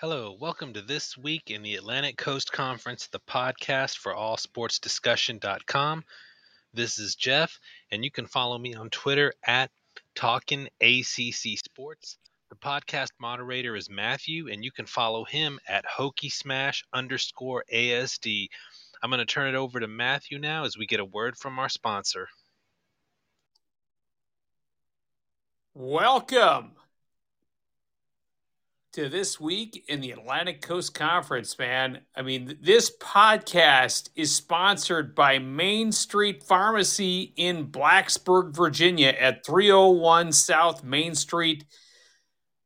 Hello, welcome to This Week in the Atlantic Coast Conference, the podcast for allsportsdiscussion.com. This is Jeff, and you can follow me on Twitter at Talkin' ACC Sports. The podcast moderator is Matthew, and you can follow him at Hokie Smash underscore ASD. I'm going to turn it over to Matthew now as we get a word from our sponsor. Welcome to this week in the Atlantic Coast Conference, man. I mean, this podcast is sponsored by Main Street Pharmacy in Blacksburg, Virginia at 301 South Main Street,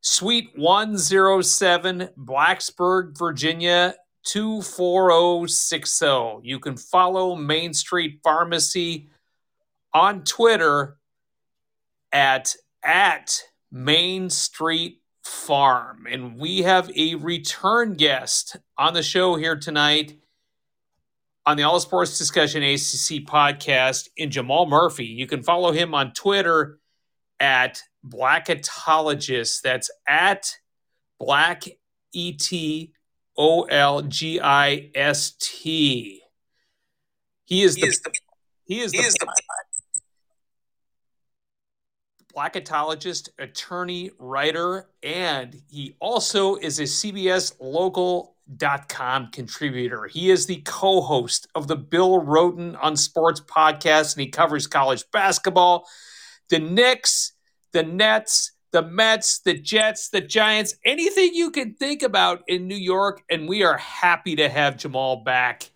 Suite 107, Blacksburg, Virginia 24060. You can follow Main Street Pharmacy on Twitter at at Main Street Farm. And we have a return guest on the show here tonight on the All Sports Discussion ACC podcast in Jamal Murphy. You can follow him on Twitter at Blacketologist. That's at Black E T O L G I S T. He is the, he is the, he is the blacketologist, attorney, writer, and he also is a CBS local.com contributor. He is the co-host of the Bill Rhoden on Sports podcast, and he covers college basketball, the Knicks, the Nets, the Mets, the Jets, the Giants, anything you can think about in New York. And we are happy to have Jamal back.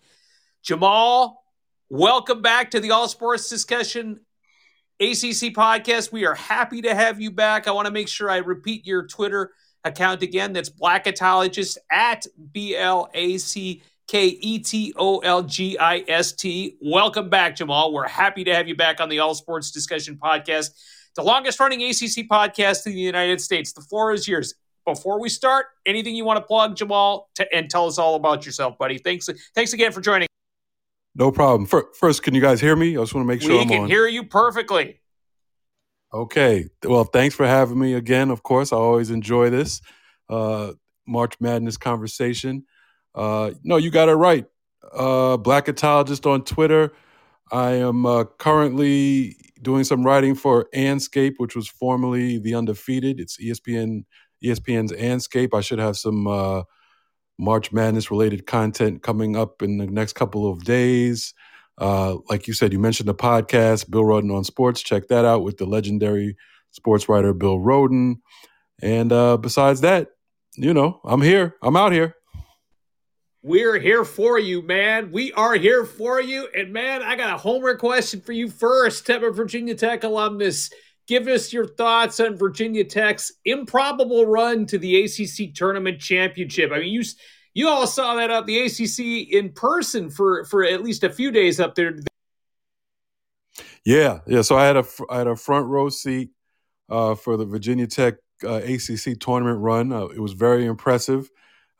Jamal, welcome back to the All Sports Discussion ACC podcast. We are happy to have you back. I want to make sure I repeat your Twitter account again. That's Blacketologist at B L A C K E T O L G I S T. Welcome back, Jamal. We're happy to have you back on the All Sports Discussion podcast, the longest running ACC podcast in the United States. The floor is yours. Before we start, anything you want to plug, Jamal, and tell us all about yourself, buddy. Thanks, thanks again for joining. No problem. First, can you guys hear me? I just want to make sure we I'm can on. hear you perfectly. Okay. Well, thanks for having me again. Of course, I always enjoy this uh, March Madness conversation. Uh, no, you got it right. Uh, Blacketologist on Twitter. I am uh, currently doing some writing for Andscape, which was formerly the Undefeated. It's ESPN ESPN's Andscape. I should have some uh, March Madness related content coming up in the next couple of days. Uh, like you said, you mentioned the podcast, Bill Rhoden on Sports. Check that out with the legendary sports writer Bill Rhoden. And uh, besides that, you know, I'm here. I'm out here. We're here for you, man. We are here for you. And man, I got a homework question for you first. Temple Virginia Tech alumnus, give us your thoughts on Virginia Tech's improbable run to the ACC tournament championship. I mean, you you all saw that up the ACC in person for for at least a few days up there. Yeah, yeah. So I had a I had a front row seat uh, for the Virginia Tech uh, ACC tournament run. Uh, it was very impressive.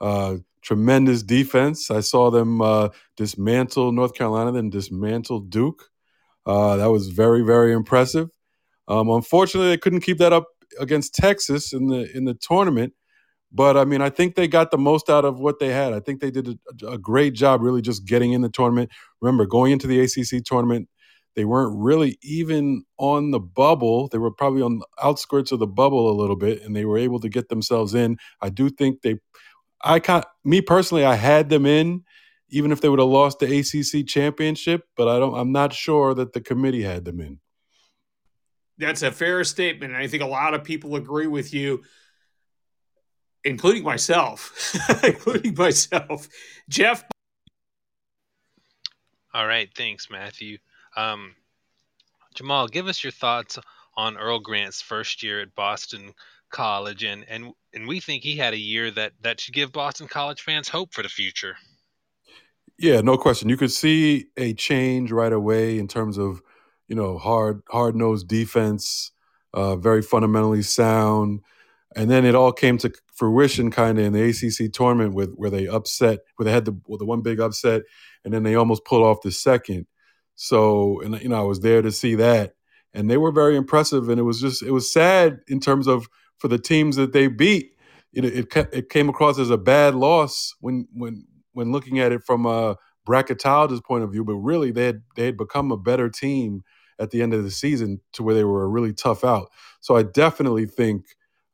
Uh, tremendous defense. I saw them uh, dismantle North Carolina, then dismantle Duke. Uh, that was very very impressive. Um, unfortunately, they couldn't keep that up against Texas in the in the tournament. But I mean, I think they got the most out of what they had. I think they did a, a, great job really just getting in the tournament. Remember, going into the ACC tournament, they weren't really even on the bubble. They were probably on the outskirts of the bubble a little bit, and they were able to get themselves in. I do think they, I can't, me personally, I had them in, even if they would have lost the ACC championship. But I don't, I'm not sure that the committee had them in. That's a fair statement, and I think a lot of people agree with you including myself, including myself. Jeff. All right, thanks, Matthew. Um, Jamal, give us your thoughts on Earl Grant's first year at Boston College, and and and we think he had a year that that should give Boston College fans hope for the future. Yeah, no question. You could see a change right away in terms of you know hard hard nosed defense, uh, very fundamentally sound, and then it all came to fruition kind of in the ACC tournament with where they upset, where they had the well, the one big upset, and then they almost pulled off the second. So, and you know, I was there to see that, and they were very impressive. And it was just it was sad in terms of for the teams that they beat. it, it it came across as a bad loss when when when looking at it from a bracketologist point of view. But really, they had they had become a better team at the end of the season to where they were a really tough out. So I definitely think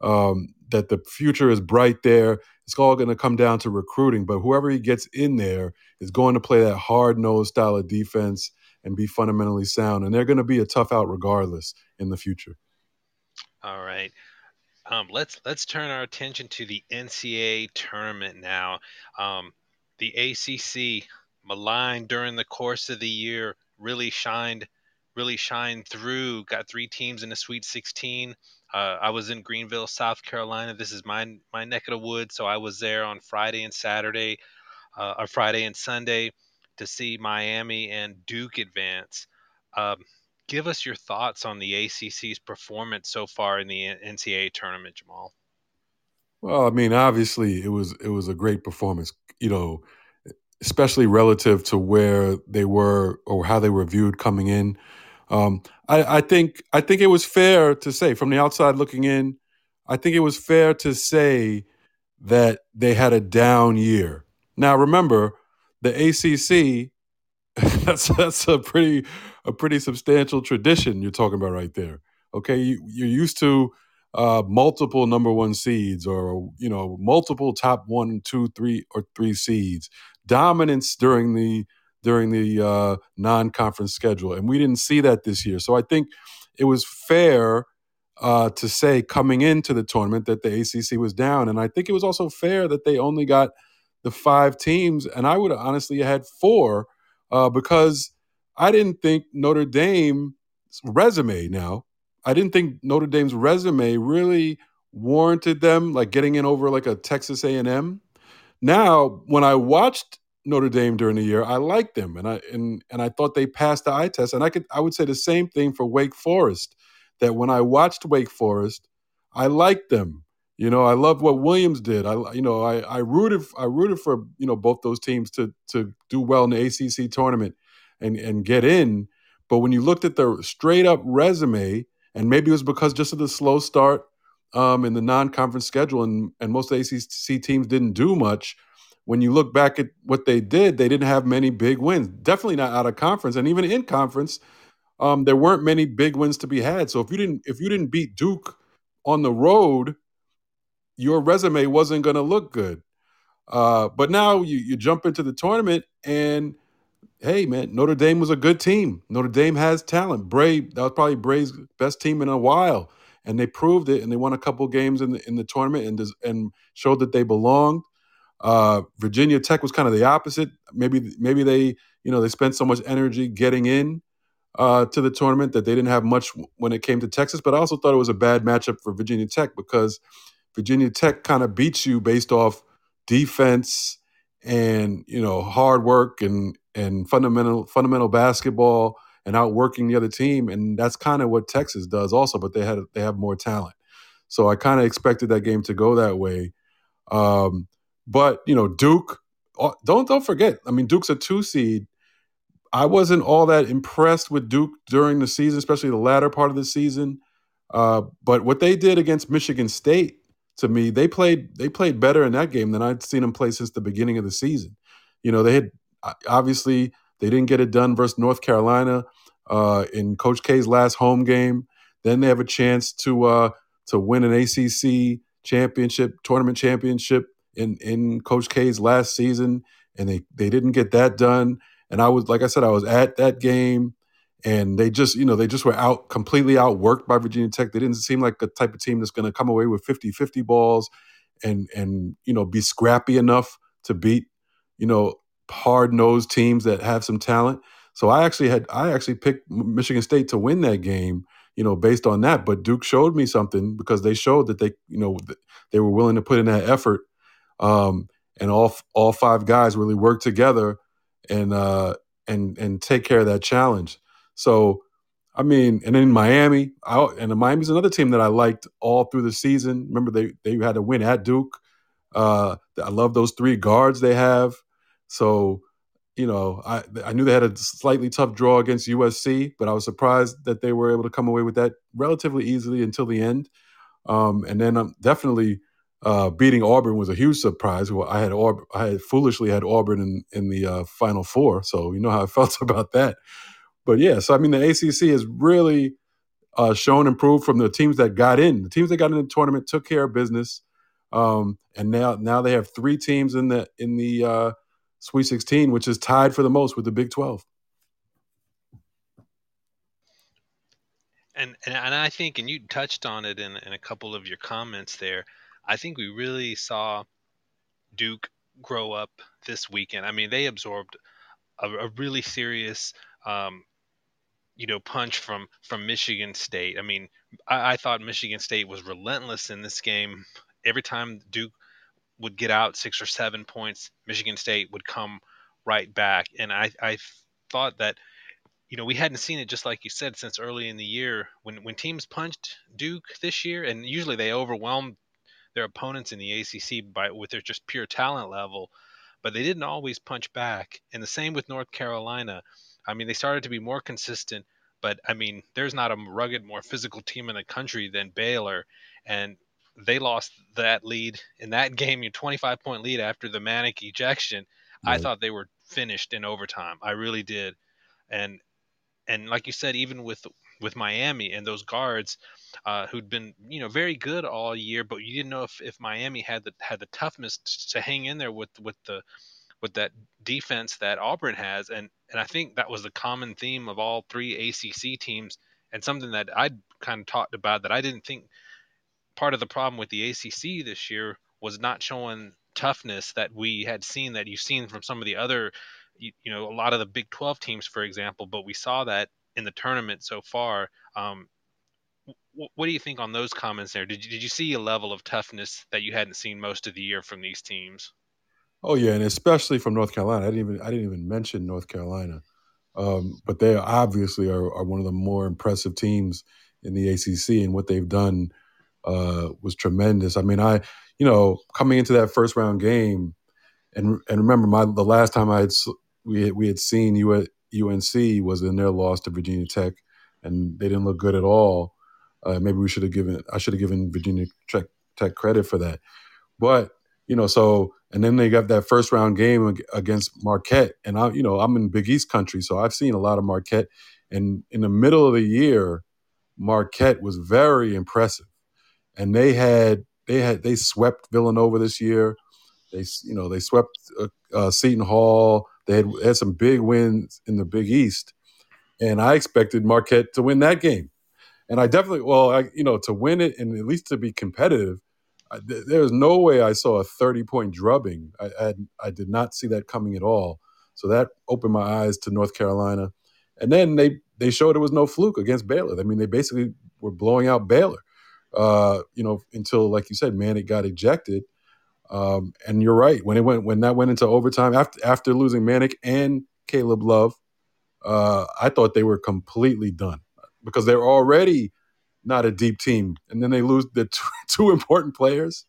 um, that the future is bright there. It's all going to come down to recruiting, but whoever he gets in there is going to play that hard nosed style of defense and be fundamentally sound. And they're going to be a tough out regardless in the future. All right. Um, let's let's turn our attention to the NCAA tournament now. Um, the ACC maligned during the course of the year really shined really shined through. Got three teams in the Sweet 16. Uh, I was in Greenville, South Carolina. This is my my neck of the woods, so I was there on Friday and Saturday, uh, or Friday and Sunday, to see Miami and Duke advance. Um, give us your thoughts on the ACC's performance so far in the NCAA tournament, Jamal. Well, I mean, obviously it was it was a great performance. You know, especially relative to where they were or how they were viewed coming in. Um, I, I, think I think it was fair to say from the outside looking in, I think it was fair to say that they had a down year. Now remember, the ACC that's that's a pretty a pretty substantial tradition you're talking about right there. Okay, you, you're used to uh, multiple number one seeds or you know multiple top one, two, three, or three seeds, dominance during the during the uh, non-conference schedule, and we didn't see that this year. So I think it was fair uh, to say coming into the tournament that the ACC was down, and I think it was also fair that they only got the five teams, and I would honestly had four uh, because I didn't think Notre Dame's resume. Now, I didn't think Notre Dame's resume really warranted them like getting in over like a Texas A&M. Now, when I watched Notre Dame during the year. I liked them, and I and and I thought they passed the eye test. And I could I would say the same thing for Wake Forest. That when I watched Wake Forest, I liked them. You know, I love what Williams did. I you know I I rooted I rooted for you know both those teams to to do well in the ACC tournament and and get in. But when you looked at the straight up resume, and maybe it was because just of the slow start um, in the non conference schedule, and and most ACC teams didn't do much when you look back at what they did, they didn't have many big wins. Definitely not out of conference, and even in conference, um, there weren't many big wins to be had. So if you didn't if you didn't beat Duke on the road, your resume wasn't going to look good. Uh, but now you you jump into the tournament and hey man, Notre Dame was a good team. Notre Dame has talent. Brey that was probably Brey's best team in a while, and they proved it. And they won a couple games in the in the tournament and and showed that they belonged. Uh, Virginia Tech was kind of the opposite. Maybe maybe they you know they spent so much energy getting in uh, to the tournament that they didn't have much when it came to Texas. But I also thought it was a bad matchup for Virginia Tech because Virginia Tech kind of beats you based off defense and you know hard work and and fundamental fundamental basketball and outworking the other team and that's kind of what Texas does also but they had they have more talent so I kind of expected that game to go that way um, but you know, Duke. Uh, don't don't forget. I mean, Duke's a two seed. I wasn't all that impressed with Duke during the season, especially the latter part of the season. Uh, but what they did against Michigan State, to me, they played they played better in that game than I'd seen them play since the beginning of the season. You know, they had obviously they didn't get it done versus North Carolina uh, in Coach K's last home game. Then they have a chance to uh, to win an ACC championship, tournament championship in in Coach K's last season, and they they didn't get that done. And I was like I said, I was at that game, and they just you know they just were out completely outworked by Virginia Tech. They didn't seem like the type of team that's going to come away with 50-50 balls, and and you know be scrappy enough to beat you know hard nosed teams that have some talent. So I actually had I actually picked Michigan State to win that game, you know, based on that. But Duke showed me something because they showed that they, you know, they were willing to put in that effort um, and all all five guys really work together and uh, and and take care of that challenge. So, I mean, and in Miami, I, and Miami's another team that I liked all through the season. Remember, they they had to win at Duke. Uh, I love those three guards they have. So, you know, I I knew they had a slightly tough draw against USC, but I was surprised that they were able to come away with that relatively easily until the end. Um, and then I'm definitely Uh, beating Auburn was a huge surprise. Well, I had I had foolishly had Auburn in in the uh, Final Four, so you know how I felt about that. But yeah, so I mean, the ACC has really uh, shown improved from the teams that got in. The teams that got in the tournament took care of business, um, and now now they have three teams in the in the uh, Sweet 16, which is tied for the most with the Big 12. And, and and I think, and you touched on it in, in a couple of your comments there. I think we really saw Duke grow up this weekend. I mean, they absorbed a, a really serious, um, you know, punch from from Michigan State. I mean, I, I thought Michigan State was relentless in this game. Every time Duke would get out six or seven points, Michigan State would come right back. And I, I thought that you know, we hadn't seen it just like you said since early in the year when when teams punched Duke this year, and usually they overwhelmed their opponents in the ACC by with their just pure talent level, but they didn't always punch back. And the same with North Carolina. I mean, they started to be more consistent, but I mean, there's not a rugged, more physical team in the country than Baylor, and they lost that lead in that game, your 25 point lead after the Manek ejection. Right. I thought they were finished in overtime. I really did, and and like you said, even with with Miami and those guards uh, who'd been you know very good all year, but you didn't know if, if Miami had the had the toughness to hang in there with with the with that defense that Auburn has, and and I think that was the common theme of all three ACC teams, and something that I'd kind of talked about that I didn't think part of the problem with the ACC this year was not showing toughness that we had seen that you've seen from some of the other you, you, know a lot of the Big 12 teams, for example. But we saw that in the tournament so far. Um, what do you think on those comments there? Did you, did you see a level of toughness that you hadn't seen most of the year from these teams? Oh yeah, and especially from North Carolina. I didn't even I didn't even mention North Carolina, um, but they obviously are, are, one of the more impressive teams in the ACC, and what they've done uh, was tremendous. I mean, I you know coming into that first round game, and and remember my the last time I had we had, we had seen UNC was in their loss to Virginia Tech, and they didn't look good at all. Uh, maybe we should have given I should have given Virginia Tech, Tech credit for that, but you know so and then they got that first round game against Marquette, and I you know I'm in Big East country, so I've seen a lot of Marquette, and in the middle of the year, Marquette was very impressive, and they had they had they swept Villanova this year. They you know they swept uh, uh, Seton Hall. They had, had some big wins in the Big East, and I expected Marquette to win that game. And I definitely, well, I, you know, to win it and at least to be competitive, I, th- there was no way I saw a 30 point drubbing. I, I, I did not see that coming at all. So that opened my eyes to North Carolina. And then they, they showed it was no fluke against Baylor. I mean, they basically were blowing out Baylor, uh, you know, until, like you said, Manek got ejected. Um, and you're right. When it went when that went into overtime after after losing Manek and Caleb Love, uh, I thought they were completely done because they're already not a deep team, and then they lose the two, two important players,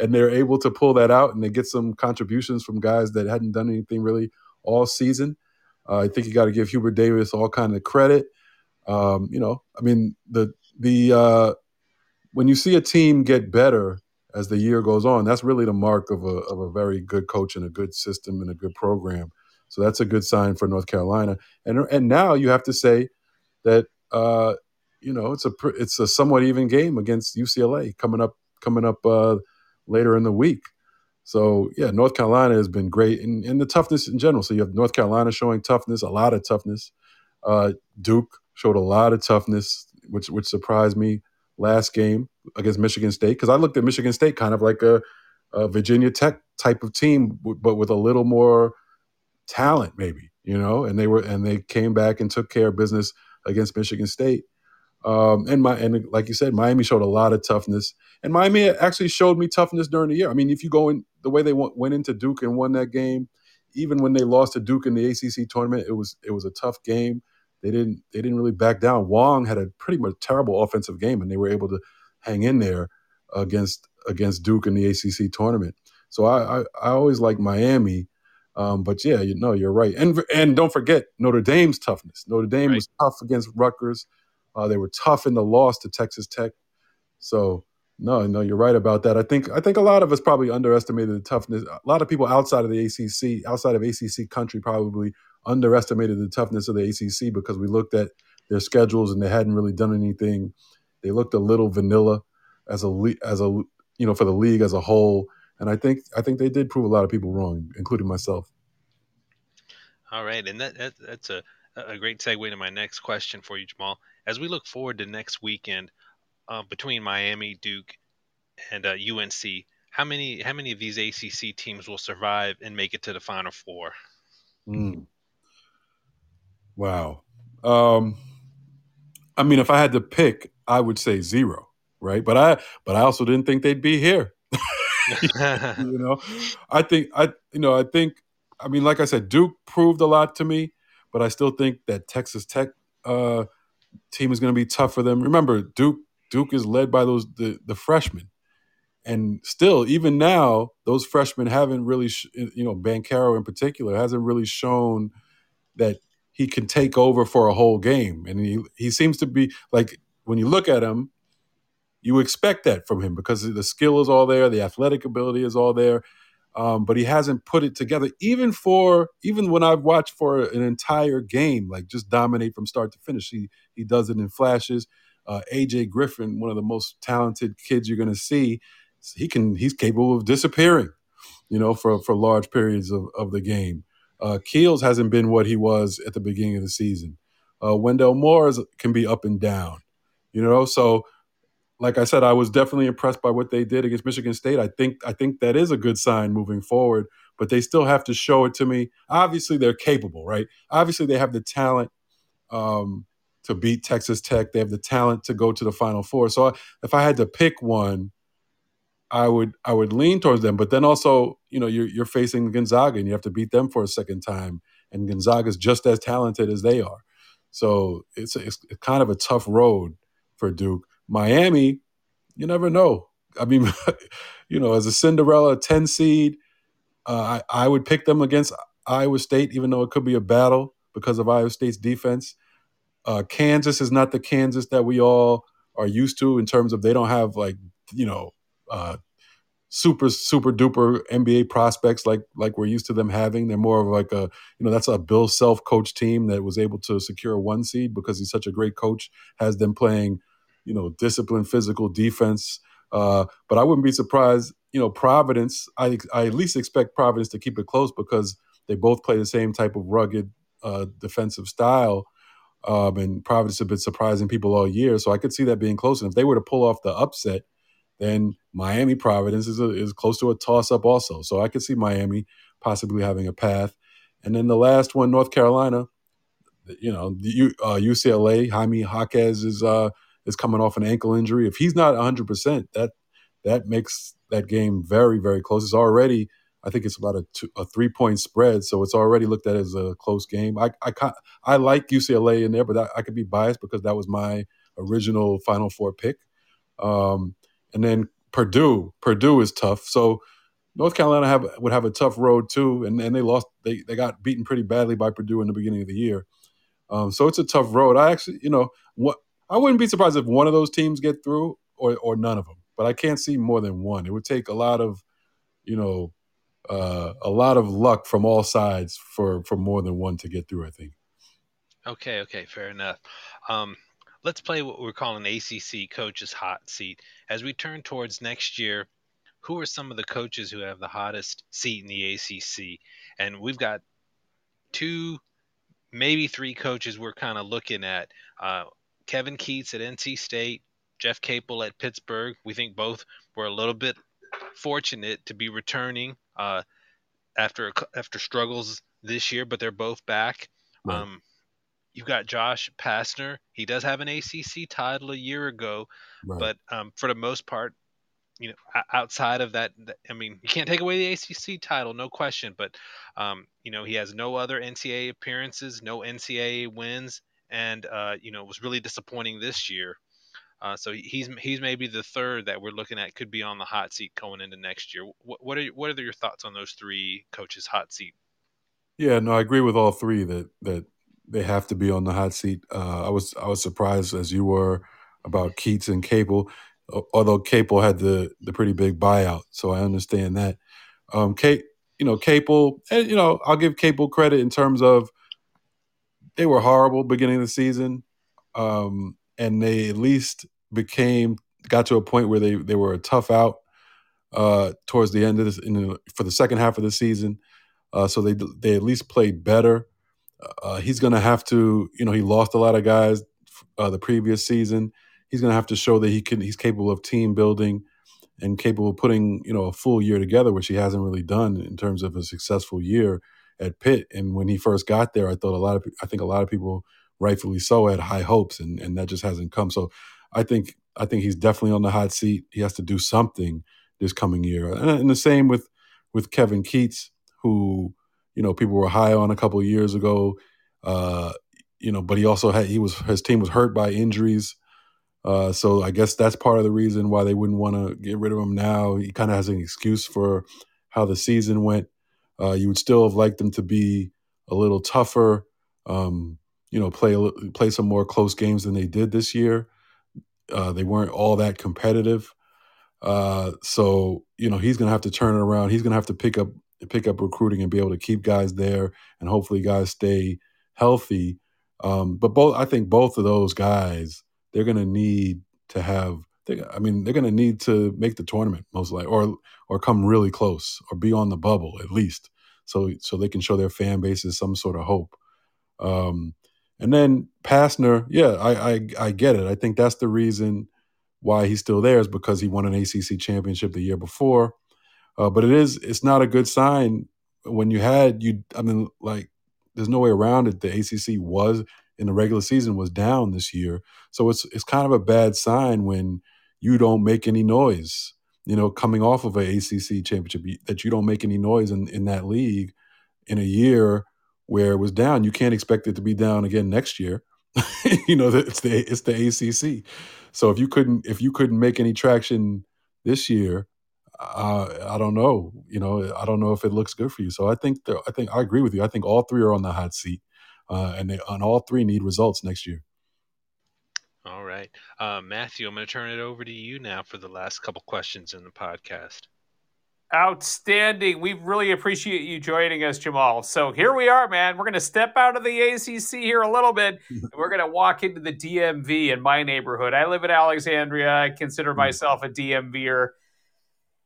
and they're able to pull that out, and they get some contributions from guys that hadn't done anything really all season. Uh, I think you got to give Hubert Davis all kind of credit. Um, you know, I mean the the uh, when you see a team get better as the year goes on. That's really the mark of a of a very good coach and a good system and a good program. So that's a good sign for North Carolina. And and now you have to say that uh, you know it's a it's a somewhat even game against UCLA coming up coming up uh, later in the week. So yeah, North Carolina has been great in, in the toughness in general. So you have North Carolina showing toughness, a lot of toughness. Uh, Duke showed a lot of toughness, which which surprised me last game against Michigan State because I looked at Michigan State kind of like a, a, Virginia Tech type of team, but with a little more talent, maybe you know. And they were and they came back and took care of business against Michigan State. Um, and my and like you said, Miami showed a lot of toughness, and Miami actually showed me toughness during the year. I mean, if you go in the way they went, went into Duke and won that game, even when they lost to Duke in the ACC tournament, it was it was a tough game. They didn't they didn't really back down. Wong had a pretty much terrible offensive game, and they were able to hang in there against against Duke in the ACC tournament. So I I, I always like Miami, um, but yeah, you know you're right. And and don't forget Notre Dame's toughness. Notre Dame right. was tough against Rutgers. Uh, they were tough in the loss to Texas Tech. So No, no, you're right about that. I think I think a lot of us probably underestimated the toughness. A lot of people outside of the ACC, outside of ACC country, probably underestimated the toughness of the ACC because we looked at their schedules and they hadn't really done anything. They looked a little vanilla as a as a you know for the league as a whole, and I think I think they did prove a lot of people wrong, including myself. All right, and that, that that's a a great segue to my next question for you, Jamal. As we look forward to next weekend uh, between Miami, Duke, and uh, UNC, how many how many of these ACC teams will survive and make it to the Final Four? Mm. Wow. Um, I mean, if I had to pick, I would say zero, right? But I but I also didn't think they'd be here. you know, I think I you know I think I mean, like I said, Duke proved a lot to me, but I still think that Texas Tech uh, team is going to be tough for them. Remember, Duke Duke is led by those the, the freshmen, and still, even now, those freshmen haven't really, sh- you know, Banchero in particular hasn't really shown that he can take over for a whole game, and he he seems to be like when you look at him, you expect that from him because the skill is all there, the athletic ability is all there. Um, but he hasn't put it together even for even when I've watched for an entire game, like just dominate from start to finish. He he does it in flashes. Uh, AJ Griffin, one of the most talented kids you're going to see, he can he's capable of disappearing, you know, for for large periods of, of the game. Uh, Keels hasn't been what he was at the beginning of the season. Uh, Wendell Moore can be up and down, you know. So like I said, I was definitely impressed by what they did against Michigan State. I think I think that is a good sign moving forward, but they still have to show it to me. Obviously, they're capable, right? Obviously, they have the talent um, to beat Texas Tech. They have the talent to go to the Final Four. So if I had to pick one, I would I would lean towards them. But then also, you know, you're you're facing Gonzaga, and you have to beat them for a second time, and Gonzaga is just as talented as they are. So it's it's kind of a tough road for Duke. Miami, you never know. I mean, you know, as a Cinderella 10 seed, uh, I, I would pick them against Iowa State, even though it could be a battle because of Iowa State's defense. Uh, Kansas is not the Kansas that we all are used to in terms of they don't have like, you know, uh, super super duper NBA prospects like like we're used to them having. They're more of like a you know that's a Bill Self coach team that was able to secure a one seed because he's such a great coach. Has them playing you know, disciplined physical defense. Uh, but I wouldn't be surprised, you know, Providence, I, I at least expect Providence to keep it close because they both play the same type of rugged uh, defensive style. Um, and Providence have been surprising people all year. So I could see that being close. And if they were to pull off the upset, then Miami Providence is, a, is close to a toss up also. So I could see Miami possibly having a path. And then the last one, North Carolina, you know, the, uh, UCLA, Jaime Jaquez is uh, is coming off an ankle injury. If he's not 100%, that that makes that game very very close. It's already I think it's about a, two, a three point spread, so it's already looked at as a close game. I I, I like UCLA in there, but I, I could be biased because that was my original Final Four pick. Um, and then Purdue, Purdue is tough. So North Carolina have would have a tough road too, and, and they lost. They they got beaten pretty badly by Purdue in the beginning of the year. Um, so it's a tough road. I actually, you know, what I wouldn't be surprised if one of those teams get through or or none of them. But I can't see more than one. It would take a lot of, you know, uh, a lot of luck from all sides for for more than one to get through. I think. Okay. Okay. Fair enough. Um, let's play what we're calling ACC coaches hot seat as we turn towards next year. Who are some of the coaches who have the hottest seat in the ACC? And we've got two, maybe three coaches we're kind of looking at. Uh, Kevin Keatts at NC State, Jeff Capel at Pittsburgh. We think both were a little bit fortunate to be returning uh, after after struggles this year, but they're both back. Right. Um, you've got Josh Pastner. He does have an ACC title a year ago, right. but um, for the most part, you know, outside of that, I mean, you can't take away the ACC title, no question. But um, you know, he has no other NCAA appearances, no NCAA wins, and uh, you know was really disappointing this year. Uh, so he's he's maybe the third that we're looking at could be on the hot seat going into next year. What, what are what are your thoughts on those three coaches hot seat? Yeah, no, I agree with all three that that they have to be on the hot seat. Uh, I was I was surprised as you were about Keatts and Capel. although Capel had the the pretty big buyout, so I understand that. Um, Kate, you know, Capel, and you know, I'll give Capel credit in terms of they were horrible beginning of the season, um, and they at least became got to a point where they they were a tough out uh, towards the end of this in the, for the second half of the season. Uh, so they they at least played better. Uh, he's going to have to, you know, he lost a lot of guys uh, the previous season. He's going to have to show that he can. He's capable of team building and capable of putting, you know, a full year together, which he hasn't really done in terms of a successful year at Pitt. And when he first got there, I thought a lot of, I think a lot of people, rightfully so, had high hopes, and and that just hasn't come. So I think I think he's definitely on the hot seat. He has to do something this coming year, and, and the same with with Kevin Keatts, who you know people were high on a couple of years ago. Uh, you know, but he also had he was his team was hurt by injuries. Uh, so I guess that's part of the reason why they wouldn't want to get rid of him now. He kind of has an excuse for how the season went. Uh, you would still have liked them to be a little tougher, um, you know, play play some more close games than they did this year. Uh, they weren't all that competitive, uh, so you know he's going to have to turn it around. He's going to have to pick up pick up recruiting and be able to keep guys there, and hopefully guys stay healthy. Um, but both, I think both of those guys, they're going to need to have. I mean, they're going to need to make the tournament most likely, or or come really close, or be on the bubble at least, so so they can show their fan bases some sort of hope. Um, and then Pastner, yeah, I, I I get it. I think that's the reason why he's still there is because he won an ACC championship the year before. Uh, but it is it's not a good sign when you had you. I mean, like there's no way around it. The ACC was in the regular season was down this year, so it's it's kind of a bad sign when you don't make any noise. You know, coming off of an ACC championship, that you don't make any noise in in that league in a year where it was down. You can't expect it to be down again next year. you know, it's the it's the ACC. So if you couldn't if you couldn't make any traction this year, uh, I don't know. You know, I don't know if it looks good for you. So I think I think I agree with you. I think all three are on the hot seat, uh, and they, and all three need results next year. All right, uh, Matthew, I'm going to turn it over to you now for the last couple questions in the podcast. Outstanding. We really appreciate you joining us, Jamal. So here we are, man. We're going to step out of the ACC here a little bit. and we're going to walk into the DMV in my neighborhood. I live in Alexandria. I consider hmm. myself a DMVer.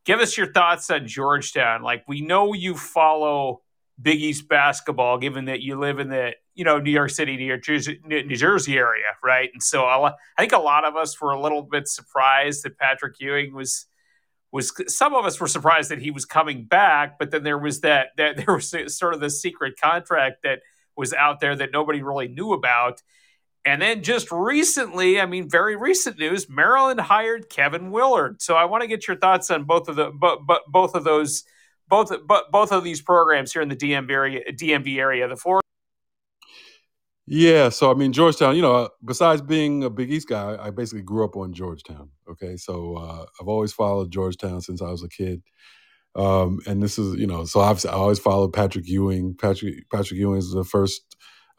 Give us your thoughts on Georgetown. Like we know you follow Big East basketball, given that you live in the you know New York City, New Jersey, New Jersey area, right? And so I think a lot of us were a little bit surprised that Patrick Ewing was was some of us were surprised that he was coming back, but then there was that that there was sort of the secret contract that was out there that nobody really knew about. And then just recently, I mean, very recent news, Maryland hired Kevin Willard. So I want to get your thoughts on both of the but, both of those both but both of these programs here in the DMV area, DMV area. The four yeah, so I mean Georgetown. You know, besides being a Big East guy, I basically grew up on Georgetown. Okay, so uh, I've always followed Georgetown since I was a kid, um, and this is you know, so I've I always followed Patrick Ewing. Patrick Patrick Ewing is the first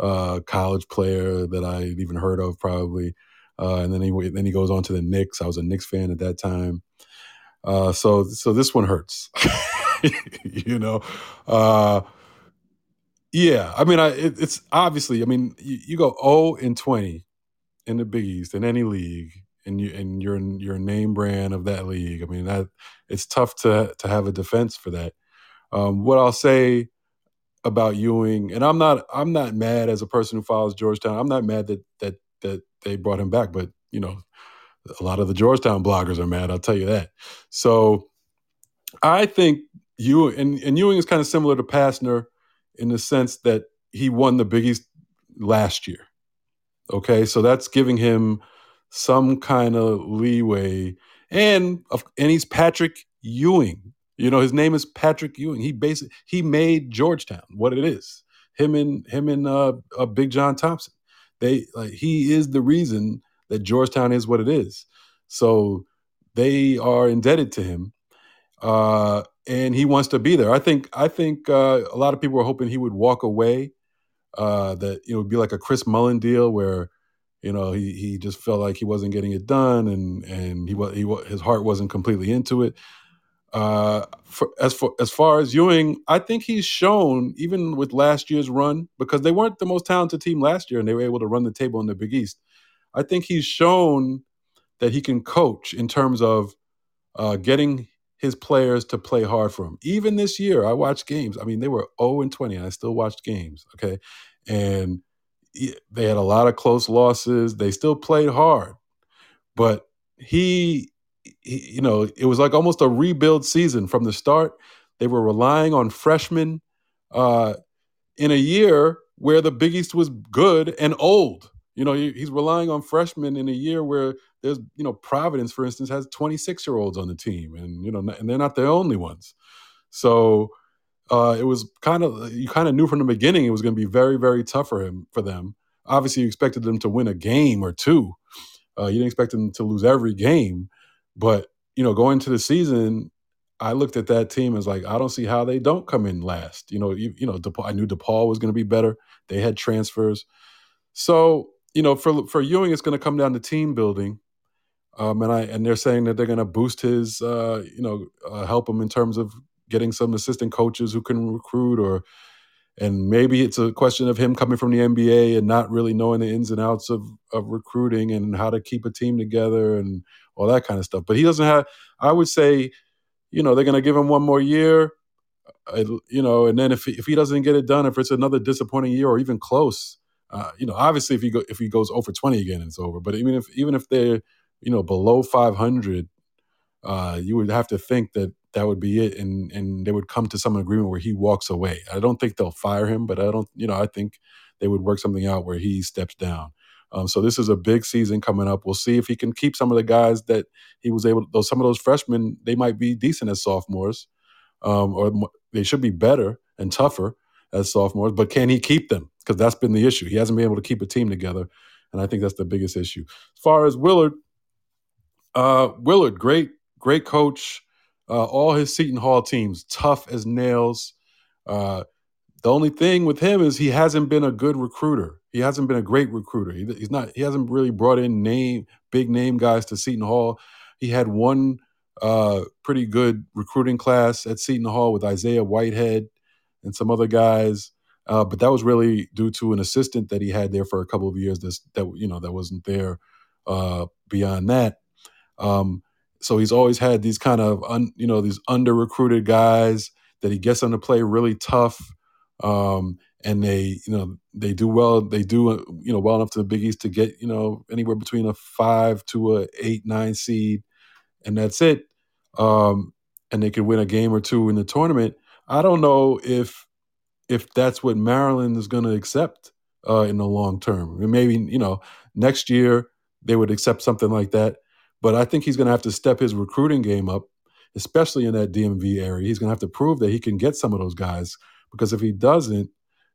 uh, college player that I even heard of, probably, uh, and then he then he goes on to the Knicks. I was a Knicks fan at that time, uh, so so this one hurts, you know. Uh, yeah, I mean, I it, it's obviously. I mean, you, you go zero and twenty in the Big East in any league, and you and you're your name brand of that league. I mean, that it's tough to to have a defense for that. Um, what I'll say about Ewing, and I'm not I'm not mad as a person who follows Georgetown. I'm not mad that that that they brought him back, but you know, a lot of the Georgetown bloggers are mad. I'll tell you that. So I think you and, and Ewing is kind of similar to Pastner in the sense that he won the Big East last year. Okay, so that's giving him some kind of leeway, and and he's Patrick Ewing. You know, his name is Patrick Ewing. He basically he made Georgetown what it is. Him and him and uh, uh, Big John Thompson. They like he is the reason that Georgetown is what it is. So they are indebted to him. Uh, and he wants to be there. I think I think uh, a lot of people were hoping he would walk away. Uh, that you know would be like a Chris Mullin deal where You know, he he just felt like he wasn't getting it done, and and he was he his heart wasn't completely into it. Uh, for, as for as far as Ewing, I think he's shown even with last year's run because they weren't the most talented team last year, and they were able to run the table in the Big East. I think he's shown that he can coach in terms of uh, getting his players to play hard for him. Even this year, I watched games. I mean, they were 0 and 20, and I still watched games. Okay. And they had a lot of close losses. They still played hard. But he, he, you know, it was like almost a rebuild season from the start. They were relying on freshmen uh, in a year where the Big East was good and old. You know, he's relying on freshmen in a year where there's, you know, Providence, for instance, has 26 year olds on the team, and you know, and they're not the only ones. So uh, it was kind of you kind of knew from the beginning it was going to be very, very tough for him for them. Obviously, you expected them to win a game or two. Uh, you didn't expect them to lose every game, but you know, going into the season, I looked at that team as like I don't see how they don't come in last. You know, you, you know, DePaul, I knew DePaul was going to be better. They had transfers, so you know, for for Ewing, it's going to come down to team building. Um, and I and they're saying that they're going to boost his, uh, you know, uh, help him in terms of getting some assistant coaches who can recruit, or and maybe it's a question of him coming from the NBA and not really knowing the ins and outs of of recruiting and how to keep a team together and all that kind of stuff. But he doesn't have. I would say, you know, they're going to give him one more year, uh, you know, and then if he, if he doesn't get it done, if it's another disappointing year or even close, uh, you know, obviously if he go if he goes over twenty again, it's over. But even if even if they're you know below five hundred, uh, you would have to think that that would be it, and and they would come to some agreement where he walks away. I don't think they'll fire him, but I don't, you know, I think they would work something out where he steps down. Um, so this is a big season coming up. We'll see if he can keep some of the guys that he was able. Those some of those freshmen, they might be decent as sophomores, um, or they should be better and tougher as sophomores. But can he keep them? Because that's been the issue. He hasn't been able to keep a team together, and I think that's the biggest issue. As far as Willard, uh, Willard, great, great coach. Uh, all his Seton Hall teams, tough as nails. Uh, the only thing with him is he hasn't been a good recruiter. He hasn't been a great recruiter. He, he's not. He hasn't really brought in name big name guys to Seton Hall. He had one uh, pretty good recruiting class at Seton Hall with Isaiah Whitehead and some other guys. Uh, but that was really due to an assistant that he had there for a couple of years. That's, that you know that wasn't there uh, beyond that. Um, so he's always had these kind of un, you know these under recruited guys that he gets them to play really tough, um, and they you know they do well. They do uh, you know well enough to the Big East to get you know anywhere between a five to a eight nine seed, and that's it. Um, and they could win a game or two in the tournament. I don't know if if that's what Maryland is going to accept uh, in the long term. Maybe you know next year they would accept something like that, but I think he's going to have to step his recruiting game up, especially in that DMV area. He's going to have to prove that he can get some of those guys because if he doesn't,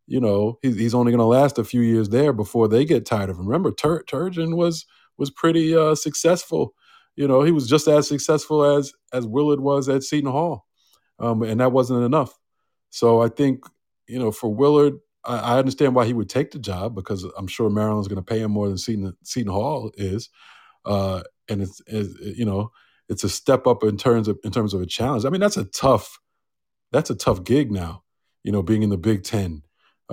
you know, he's only going to last a few years there before they get tired of him. Remember, Tur- Turgeon was was pretty uh, successful. You know, he was just as successful as as Willard was at Seton Hall, um, and that wasn't enough. So I think you know, for Willard, I, I understand why he would take the job because I'm sure Maryland's going to pay him more than Seton, Seton Hall is, uh, and it's, it's you know it's a step up in terms of in terms of a challenge. I mean, that's a tough that's a tough gig now. You know, being in the Big Ten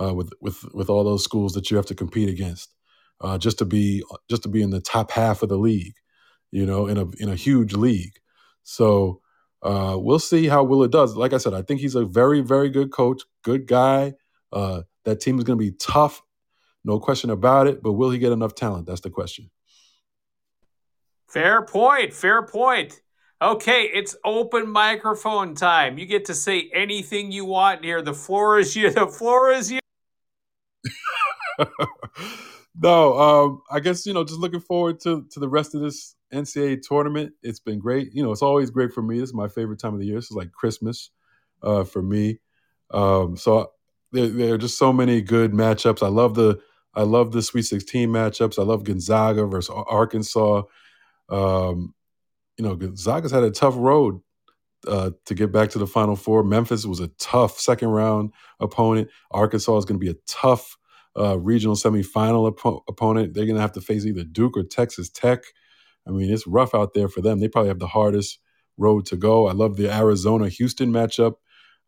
uh, with with with all those schools that you have to compete against, uh, just to be just to be in the top half of the league. You know, in a in a huge league. So uh, we'll see how Willard does. Like I said, I think he's a very, very good coach, good guy. Uh, that team is going to be tough, no question about it. But will he get enough talent? That's the question. Fair point. Fair point. Okay, it's open microphone time. You get to say anything you want here. The floor is you. The floor is you. no, um, I guess you know, just looking forward to to the rest of this NCAA tournament. It's been great. You know, it's always great for me. This is my favorite time of the year. This is like Christmas uh, for me. Um, so there, there, are just so many good matchups. I love the I love the Sweet 16 matchups. I love Gonzaga versus Arkansas. Um, you know, Gonzaga's had a tough road uh, to get back to the Final Four. Memphis was a tough second round opponent. Arkansas is going to be a tough uh, regional semifinal op- opponent. They're going to have to face either Duke or Texas Tech. I mean, it's rough out there for them. They probably have the hardest road to go. I love the Arizona Houston matchup.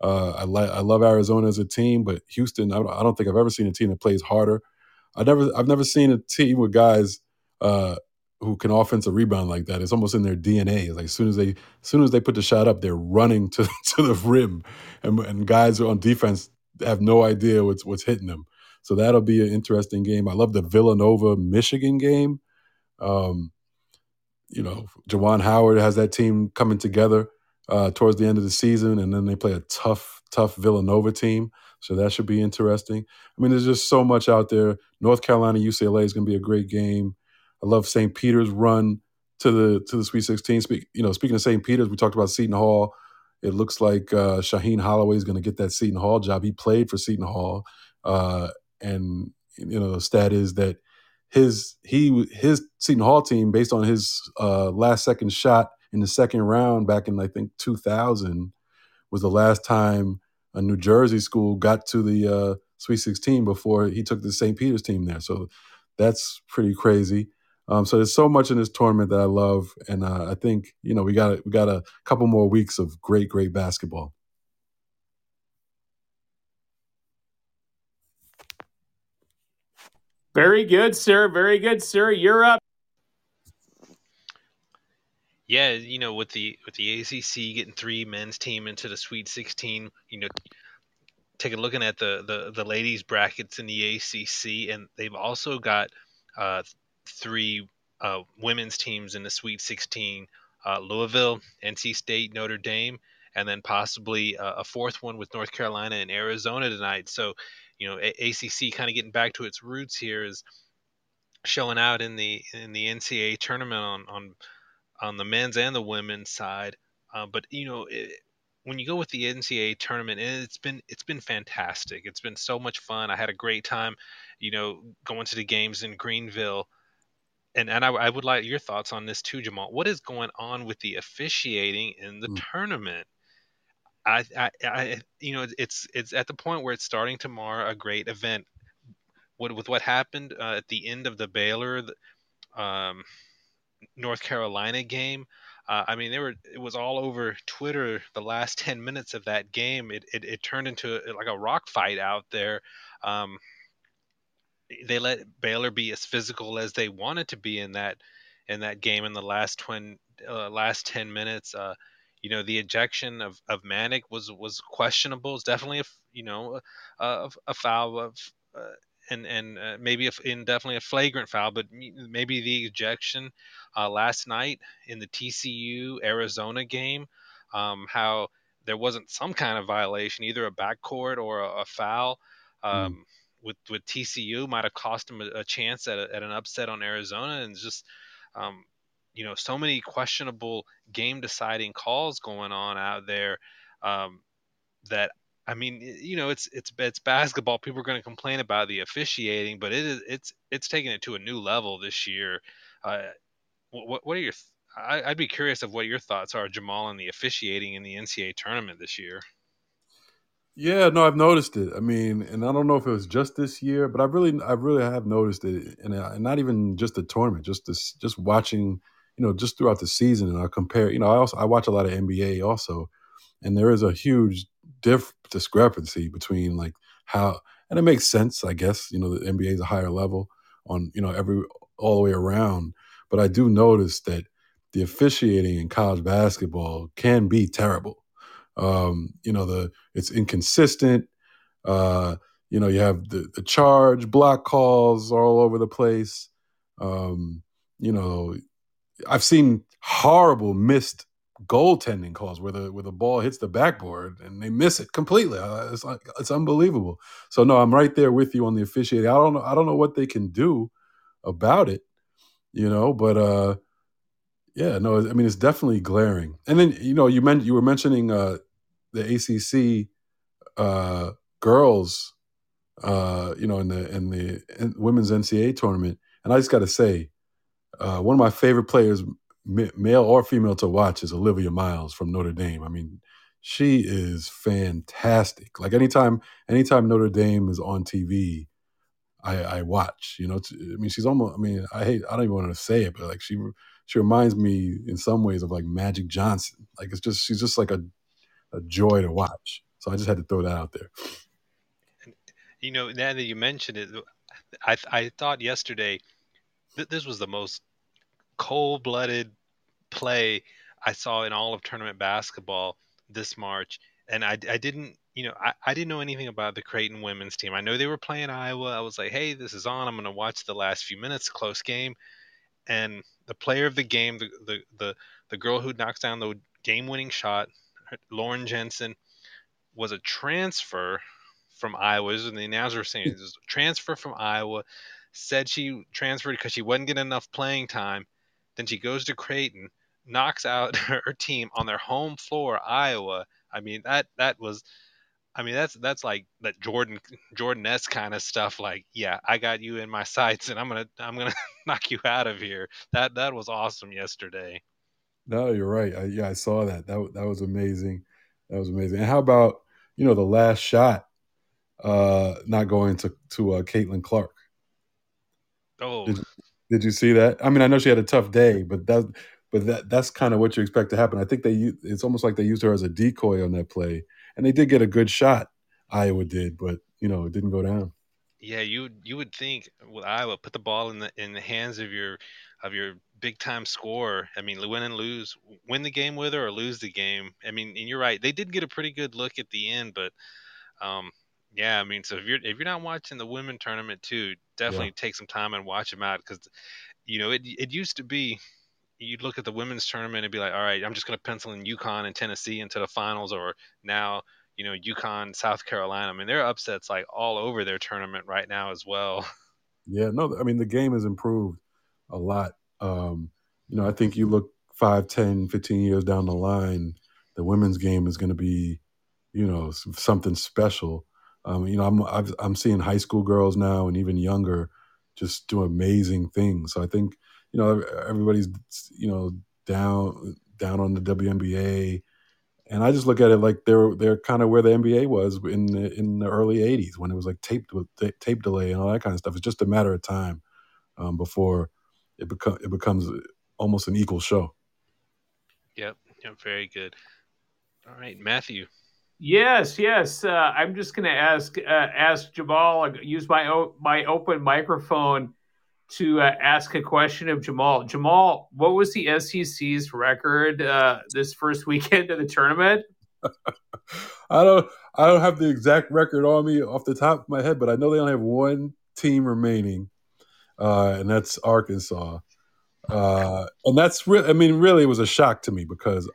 Uh, I like I love Arizona as a team, but Houston, I don't, I don't think I've ever seen a team that plays harder. I never I've never seen a team with guys uh, who can offensive rebound like that. It's almost in their DNA. Like as soon as they as soon as they put the shot up, they're running to to the rim, and, and guys on defense have no idea what's what's hitting them. So that'll be an interesting game. I love the Villanova Michigan game. Um, you know, Juwan Howard has that team coming together uh, towards the end of the season, and then they play a tough, tough Villanova team. So that should be interesting. I mean, there's just so much out there. North Carolina, UCLA is going to be a great game. I love St. Peter's run to the to the Sweet 16. Speak, you know, speaking of St. Peter's, we talked about Seton Hall. It looks like uh, Shaheen Holloway is going to get that Seton Hall job. He played for Seton Hall, uh, and you know, the stat is that his he his Seton Hall team, based on his uh, last second shot in the second round back in I think 2000, was the last time a New Jersey school got to the uh, Sweet 16 before he took the St. Peter's team there. So that's pretty crazy. Um, so there's so much in this tournament that I love, and uh, I think you know we got we got a couple more weeks of great, great basketball. Very good, sir. Very good, sir. You're up. Yeah, you know, with the with the ACC getting three men's team into the Sweet 16, you know, taking looking at the the the ladies brackets in the ACC, and they've also got uh, three uh, women's teams in the Sweet 16: uh, Louisville, NC State, Notre Dame, and then possibly a fourth one with North Carolina and Arizona tonight. So you know, ACC kind of getting back to its roots here is showing out in the in the NCAA tournament on on on the men's and the women's side. Uh, but you know, it, when you go with the NCAA tournament, it's been it's been fantastic. It's been so much fun. I had a great time, you know, going to the games in Greenville. And and I, I would like your thoughts on this too, Jamal. What is going on with the officiating in the mm. tournament? I, I, I, you know, it's it's at the point where it's starting to mar a great event. What with what happened uh, at the end of the Baylor, um, North Carolina game. Uh, I mean, they were it was all over Twitter the last ten minutes of that game. It it, it turned into like a rock fight out there. Um, they let Baylor be as physical as they wanted to be in that in that game in the last twin uh, last ten minutes. Uh, you know the ejection of, of Manek was was questionable. It's definitely a you know a, a foul of uh, and and uh, maybe a, in definitely a flagrant foul, but maybe the ejection uh, last night in the TCU Arizona game, um, how there wasn't some kind of violation, either a backcourt or a, a foul. Um, mm. With, with TCU might have cost him a, a chance at, a, at an upset on Arizona, and just um, you know so many questionable game deciding calls going on out there um, that I mean you know it's it's it's basketball. People are going to complain about the officiating but it is it's it's taking it to a new level this year. Uh, what what are your I, I'd be curious of what your thoughts are Jamal on the officiating in the NCAA tournament this year yeah, no, I've noticed it. I mean, and I don't know if it was just this year, but I really, I really have noticed it, and, uh, and not even just the tournament, just this, just watching you know, just throughout the season, and I compare. You know, I also I watch a lot of NBA also, and there is a huge diff discrepancy between like how, and it makes sense, I guess. You know, the NBA is a higher level on you know every all the way around, but I do notice that the officiating in college basketball can be terrible. Um, you know, the it's inconsistent. Uh, you know, you have the, the charge, block calls all over the place. Um, you know, I've seen horrible missed goaltending calls where the where the ball hits the backboard and they miss it completely. Uh, it's like it's unbelievable. So no, I'm right there with you on the officiating. I don't know. I don't know what they can do about it, you know. But uh, yeah, no. I mean, it's definitely glaring. And then you know, you meant you were mentioning uh, the ACC uh, girls, uh, you know, in the in the in women's NCAA tournament. And I just got to say, uh, one of my favorite players, male or female, to watch is Olivia Miles from Notre Dame. I mean, she is fantastic. Like anytime, anytime Notre Dame is on TV, I, I watch. You know, I mean, she's almost. I mean, I hate. I don't even want to say it, but like she she reminds me in some ways of like Magic Johnson. Like it's just she's just like a a joy to watch. So I just had to throw that out there. You know, now that you mentioned it, I I thought yesterday that this was the most cold-blooded play I saw in all of tournament basketball this March, and I, I didn't you know I, I didn't know anything about the Creighton women's team. I know they were playing Iowa. I was like, hey, this is on. I'm going to watch the last few minutes, close game, and the player of the game, the the the, the girl who knocks down the game-winning shot, Lauren Jensen, was a transfer from Iowa. And the announcer saying, "This transfer from Iowa." Said she transferred because she wasn't getting enough playing time. Then she goes to Creighton, knocks out her team on their home floor, Iowa. I mean that that was. I mean that's that's like that Jordan Jordan S kind of stuff. Like, yeah, I got you in my sights, and I'm gonna I'm gonna knock you out of here. That that was awesome yesterday. No, you're right. I, yeah, I saw that. That that was amazing. That was amazing. And how about you know the last shot uh not going to to uh, Caitlin Clark? Oh, did, did, you see that? I mean, I know she had a tough day, but that but that that's kind of what you expect to happen. I think they it's almost like they used her as a decoy on that play, and they did get a good shot. Iowa did, but you know it didn't go down. Yeah, you you would think with Iowa, put the ball in the in the hands of your of your big time scorer. I mean, win and lose, win the game with her or lose the game. I mean, and you're right, they did get a pretty good look at the end, but um, yeah, I mean, so if you're if you're not watching the women tournament too, definitely yeah. take some time and watch them out because you know it it used to be you'd look at the women's tournament and be like, all right, I'm just going to pencil in UConn and Tennessee into the finals, or now you know UConn, South Carolina. I mean, there are upsets like all over their tournament right now as well. Yeah, no, I mean the game has improved a lot. Um, you know, I think you look 5, 10, 15 years down the line, the women's game is going to be, you know, something special. Um, you know, I'm i am seeing high school girls now and even younger just do amazing things. So I think you know everybody's you know down down on the WNBA, and I just look at it like they're they're kind of where the NBA was in the, in the early '80s when it was like taped with tape tape delay and all that kind of stuff. It's just a matter of time um, before it become it becomes almost an equal show. Yep, yep, very good. All right, Matthew. Yes, yes. Uh, I'm just going to ask uh, ask Jabal. Use my o- my open microphone to uh, ask a question of Jamal. Jamal, what was the SEC's record uh, this first weekend of the tournament? I don't I don't have the exact record on me off the top of my head, but I know they only have one team remaining, uh, and that's Arkansas. Uh, and that's really, I mean, really, it was a shock to me because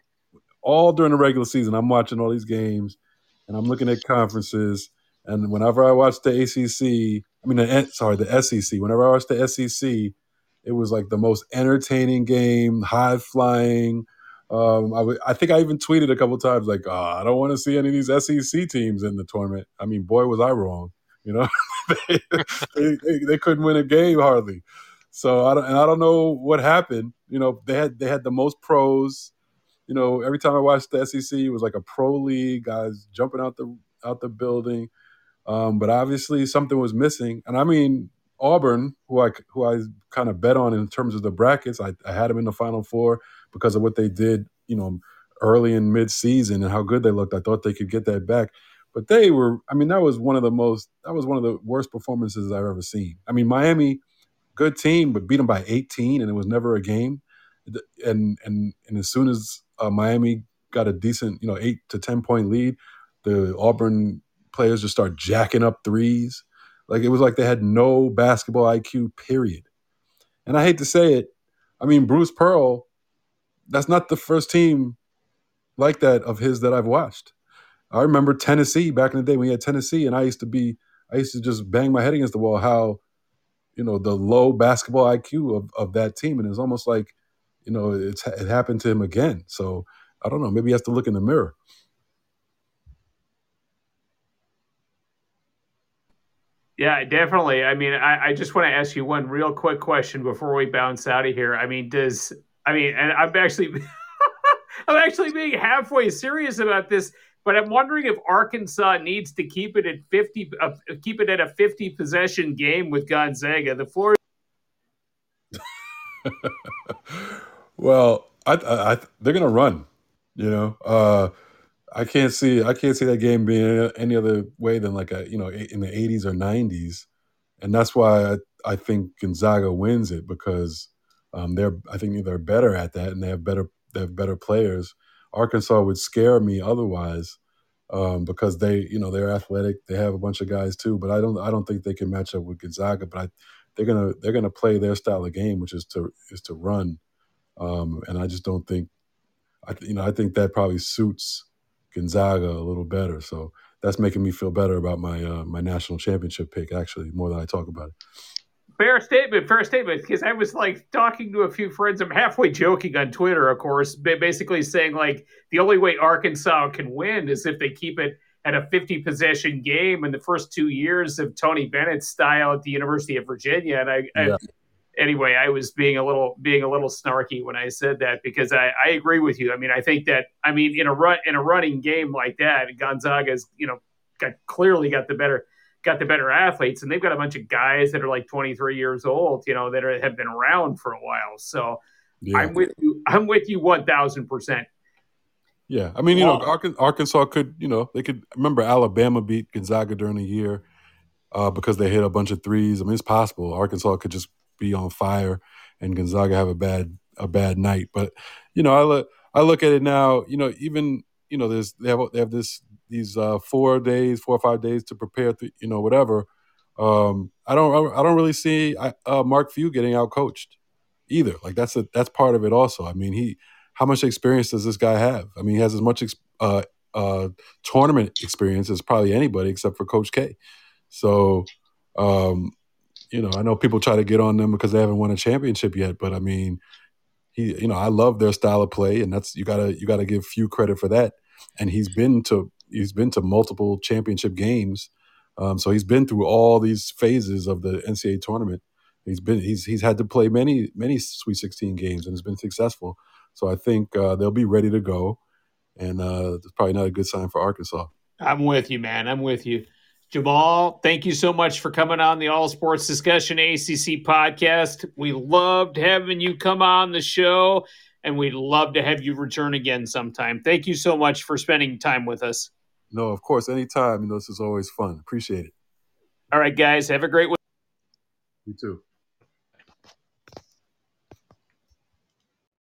all during the regular season, I'm watching all these games and I'm looking at conferences. And whenever I watch the ACC, I mean, the, sorry, the SEC, whenever I watch the SEC, it was like the most entertaining game, high flying. Um, I, w- I think I even tweeted a couple times like, oh, I don't want to see any of these SEC teams in the tournament. I mean, boy, was I wrong. You know, they, they, they, they, couldn't win a game hardly. So I don't, and I don't know what happened. You know, they had they had the most pros you know, every time I watched the SEC, it was like a pro league, guys jumping out the out the building. Um, but obviously, something was missing, and I mean, Auburn, who I who I kind of bet on in terms of the brackets, I, I had them in the Final Four because of what they did, you know, early in mid season and how good they looked. I thought they could get that back, but they were. I mean, that was one of the most. That was one of the worst performances I've ever seen. I mean, Miami, good team, but beat them by 18, and it was never a game. And and and as soon as uh, Miami got a decent, you know, eight to ten point lead, the Auburn players just start jacking up threes. Like it was like they had no basketball IQ. Period. And I hate to say it, I mean Bruce Pearl. That's not the first team like that of his that I've watched. I remember Tennessee back in the day when he had Tennessee, and I used to be, I used to just bang my head against the wall how, you know, the low basketball IQ of, of that team, and it's almost like you know, it's it happened to him again. So I don't know. Maybe he has to look in the mirror. Yeah, definitely. I mean, I, I just want to ask you one real quick question before we bounce out of here. I mean, does I mean, and I'm actually, I'm actually being halfway serious about this, but I'm wondering if Arkansas needs to keep it at 50, uh, keep it at a 50 possession game with Gonzaga. The floor. well, I, I, I they're gonna run. You know, uh, I can't see I can't see that game being any other way than like a you know in the 80s or 90s, and that's why I, I think Gonzaga wins it because um, they're I think they're better at that and they have better they have better players. Arkansas would scare me otherwise um, because they you know they're athletic. They have a bunch of guys too, but I don't I don't think they can match up with Gonzaga. But I, they're gonna they're gonna play their style of game, which is to is to run, um, and I just don't think I you know I think that probably suits Gonzaga a little better. So that's making me feel better about my uh, my national championship pick actually more than I talk about it. Fair statement, fair statement. Because I was like talking to a few friends. I'm halfway joking on Twitter, of course, basically saying like the only way Arkansas can win is if they keep it at a 50 possession game in the first two years of Tony Bennett's style at the University of Virginia. And I, yeah. I anyway, I was being a little being a little snarky when I said that because I, I agree with you. I mean, I think that I mean in a run in a running game like that, Gonzaga's you know got clearly got the better got the better athletes, and they've got a bunch of guys that are like 23 years old, you know, that are, have been around for a while. So yeah. I'm with you. I'm with you 1,000 percent. Yeah, I mean, you know, Arkansas could, you know, they could remember Alabama beat Gonzaga during the year uh, because they hit a bunch of threes. I mean, it's possible Arkansas could just be on fire and Gonzaga have a bad a bad night. But you know, I look I look at it now. You know, even you know, there's they have they have this these uh, four days, four or five days to prepare. Th- you know, whatever. Um, I don't I don't really see uh, Mark Few getting out coached either. Like that's a that's part of it also. I mean, he how much experience does this guy have? I mean, he has as much ex- uh, uh, tournament experience as probably anybody except for Coach K. So um, you know, I know people try to get on them because they haven't won a championship yet, but I mean, he, you know, I love their style of play, and that's you gotta you gotta give Few credit for that. And he's been to he's been to multiple championship games, um, so he's been through all these phases of the NCAA tournament. He's been he's he's had to play many many Sweet 16 games and has been successful. So I think uh, they'll be ready to go, and uh, it's probably not a good sign for Arkansas. I'm with you, man. I'm with you. Jamal, thank you so much for coming on the All Sports Discussion ACC podcast. We loved having you come on the show, and we'd love to have you return again sometime. Thank you so much for spending time with us. No, of course, anytime. You know, this is always fun. Appreciate it. All right, guys, have a great week. You too.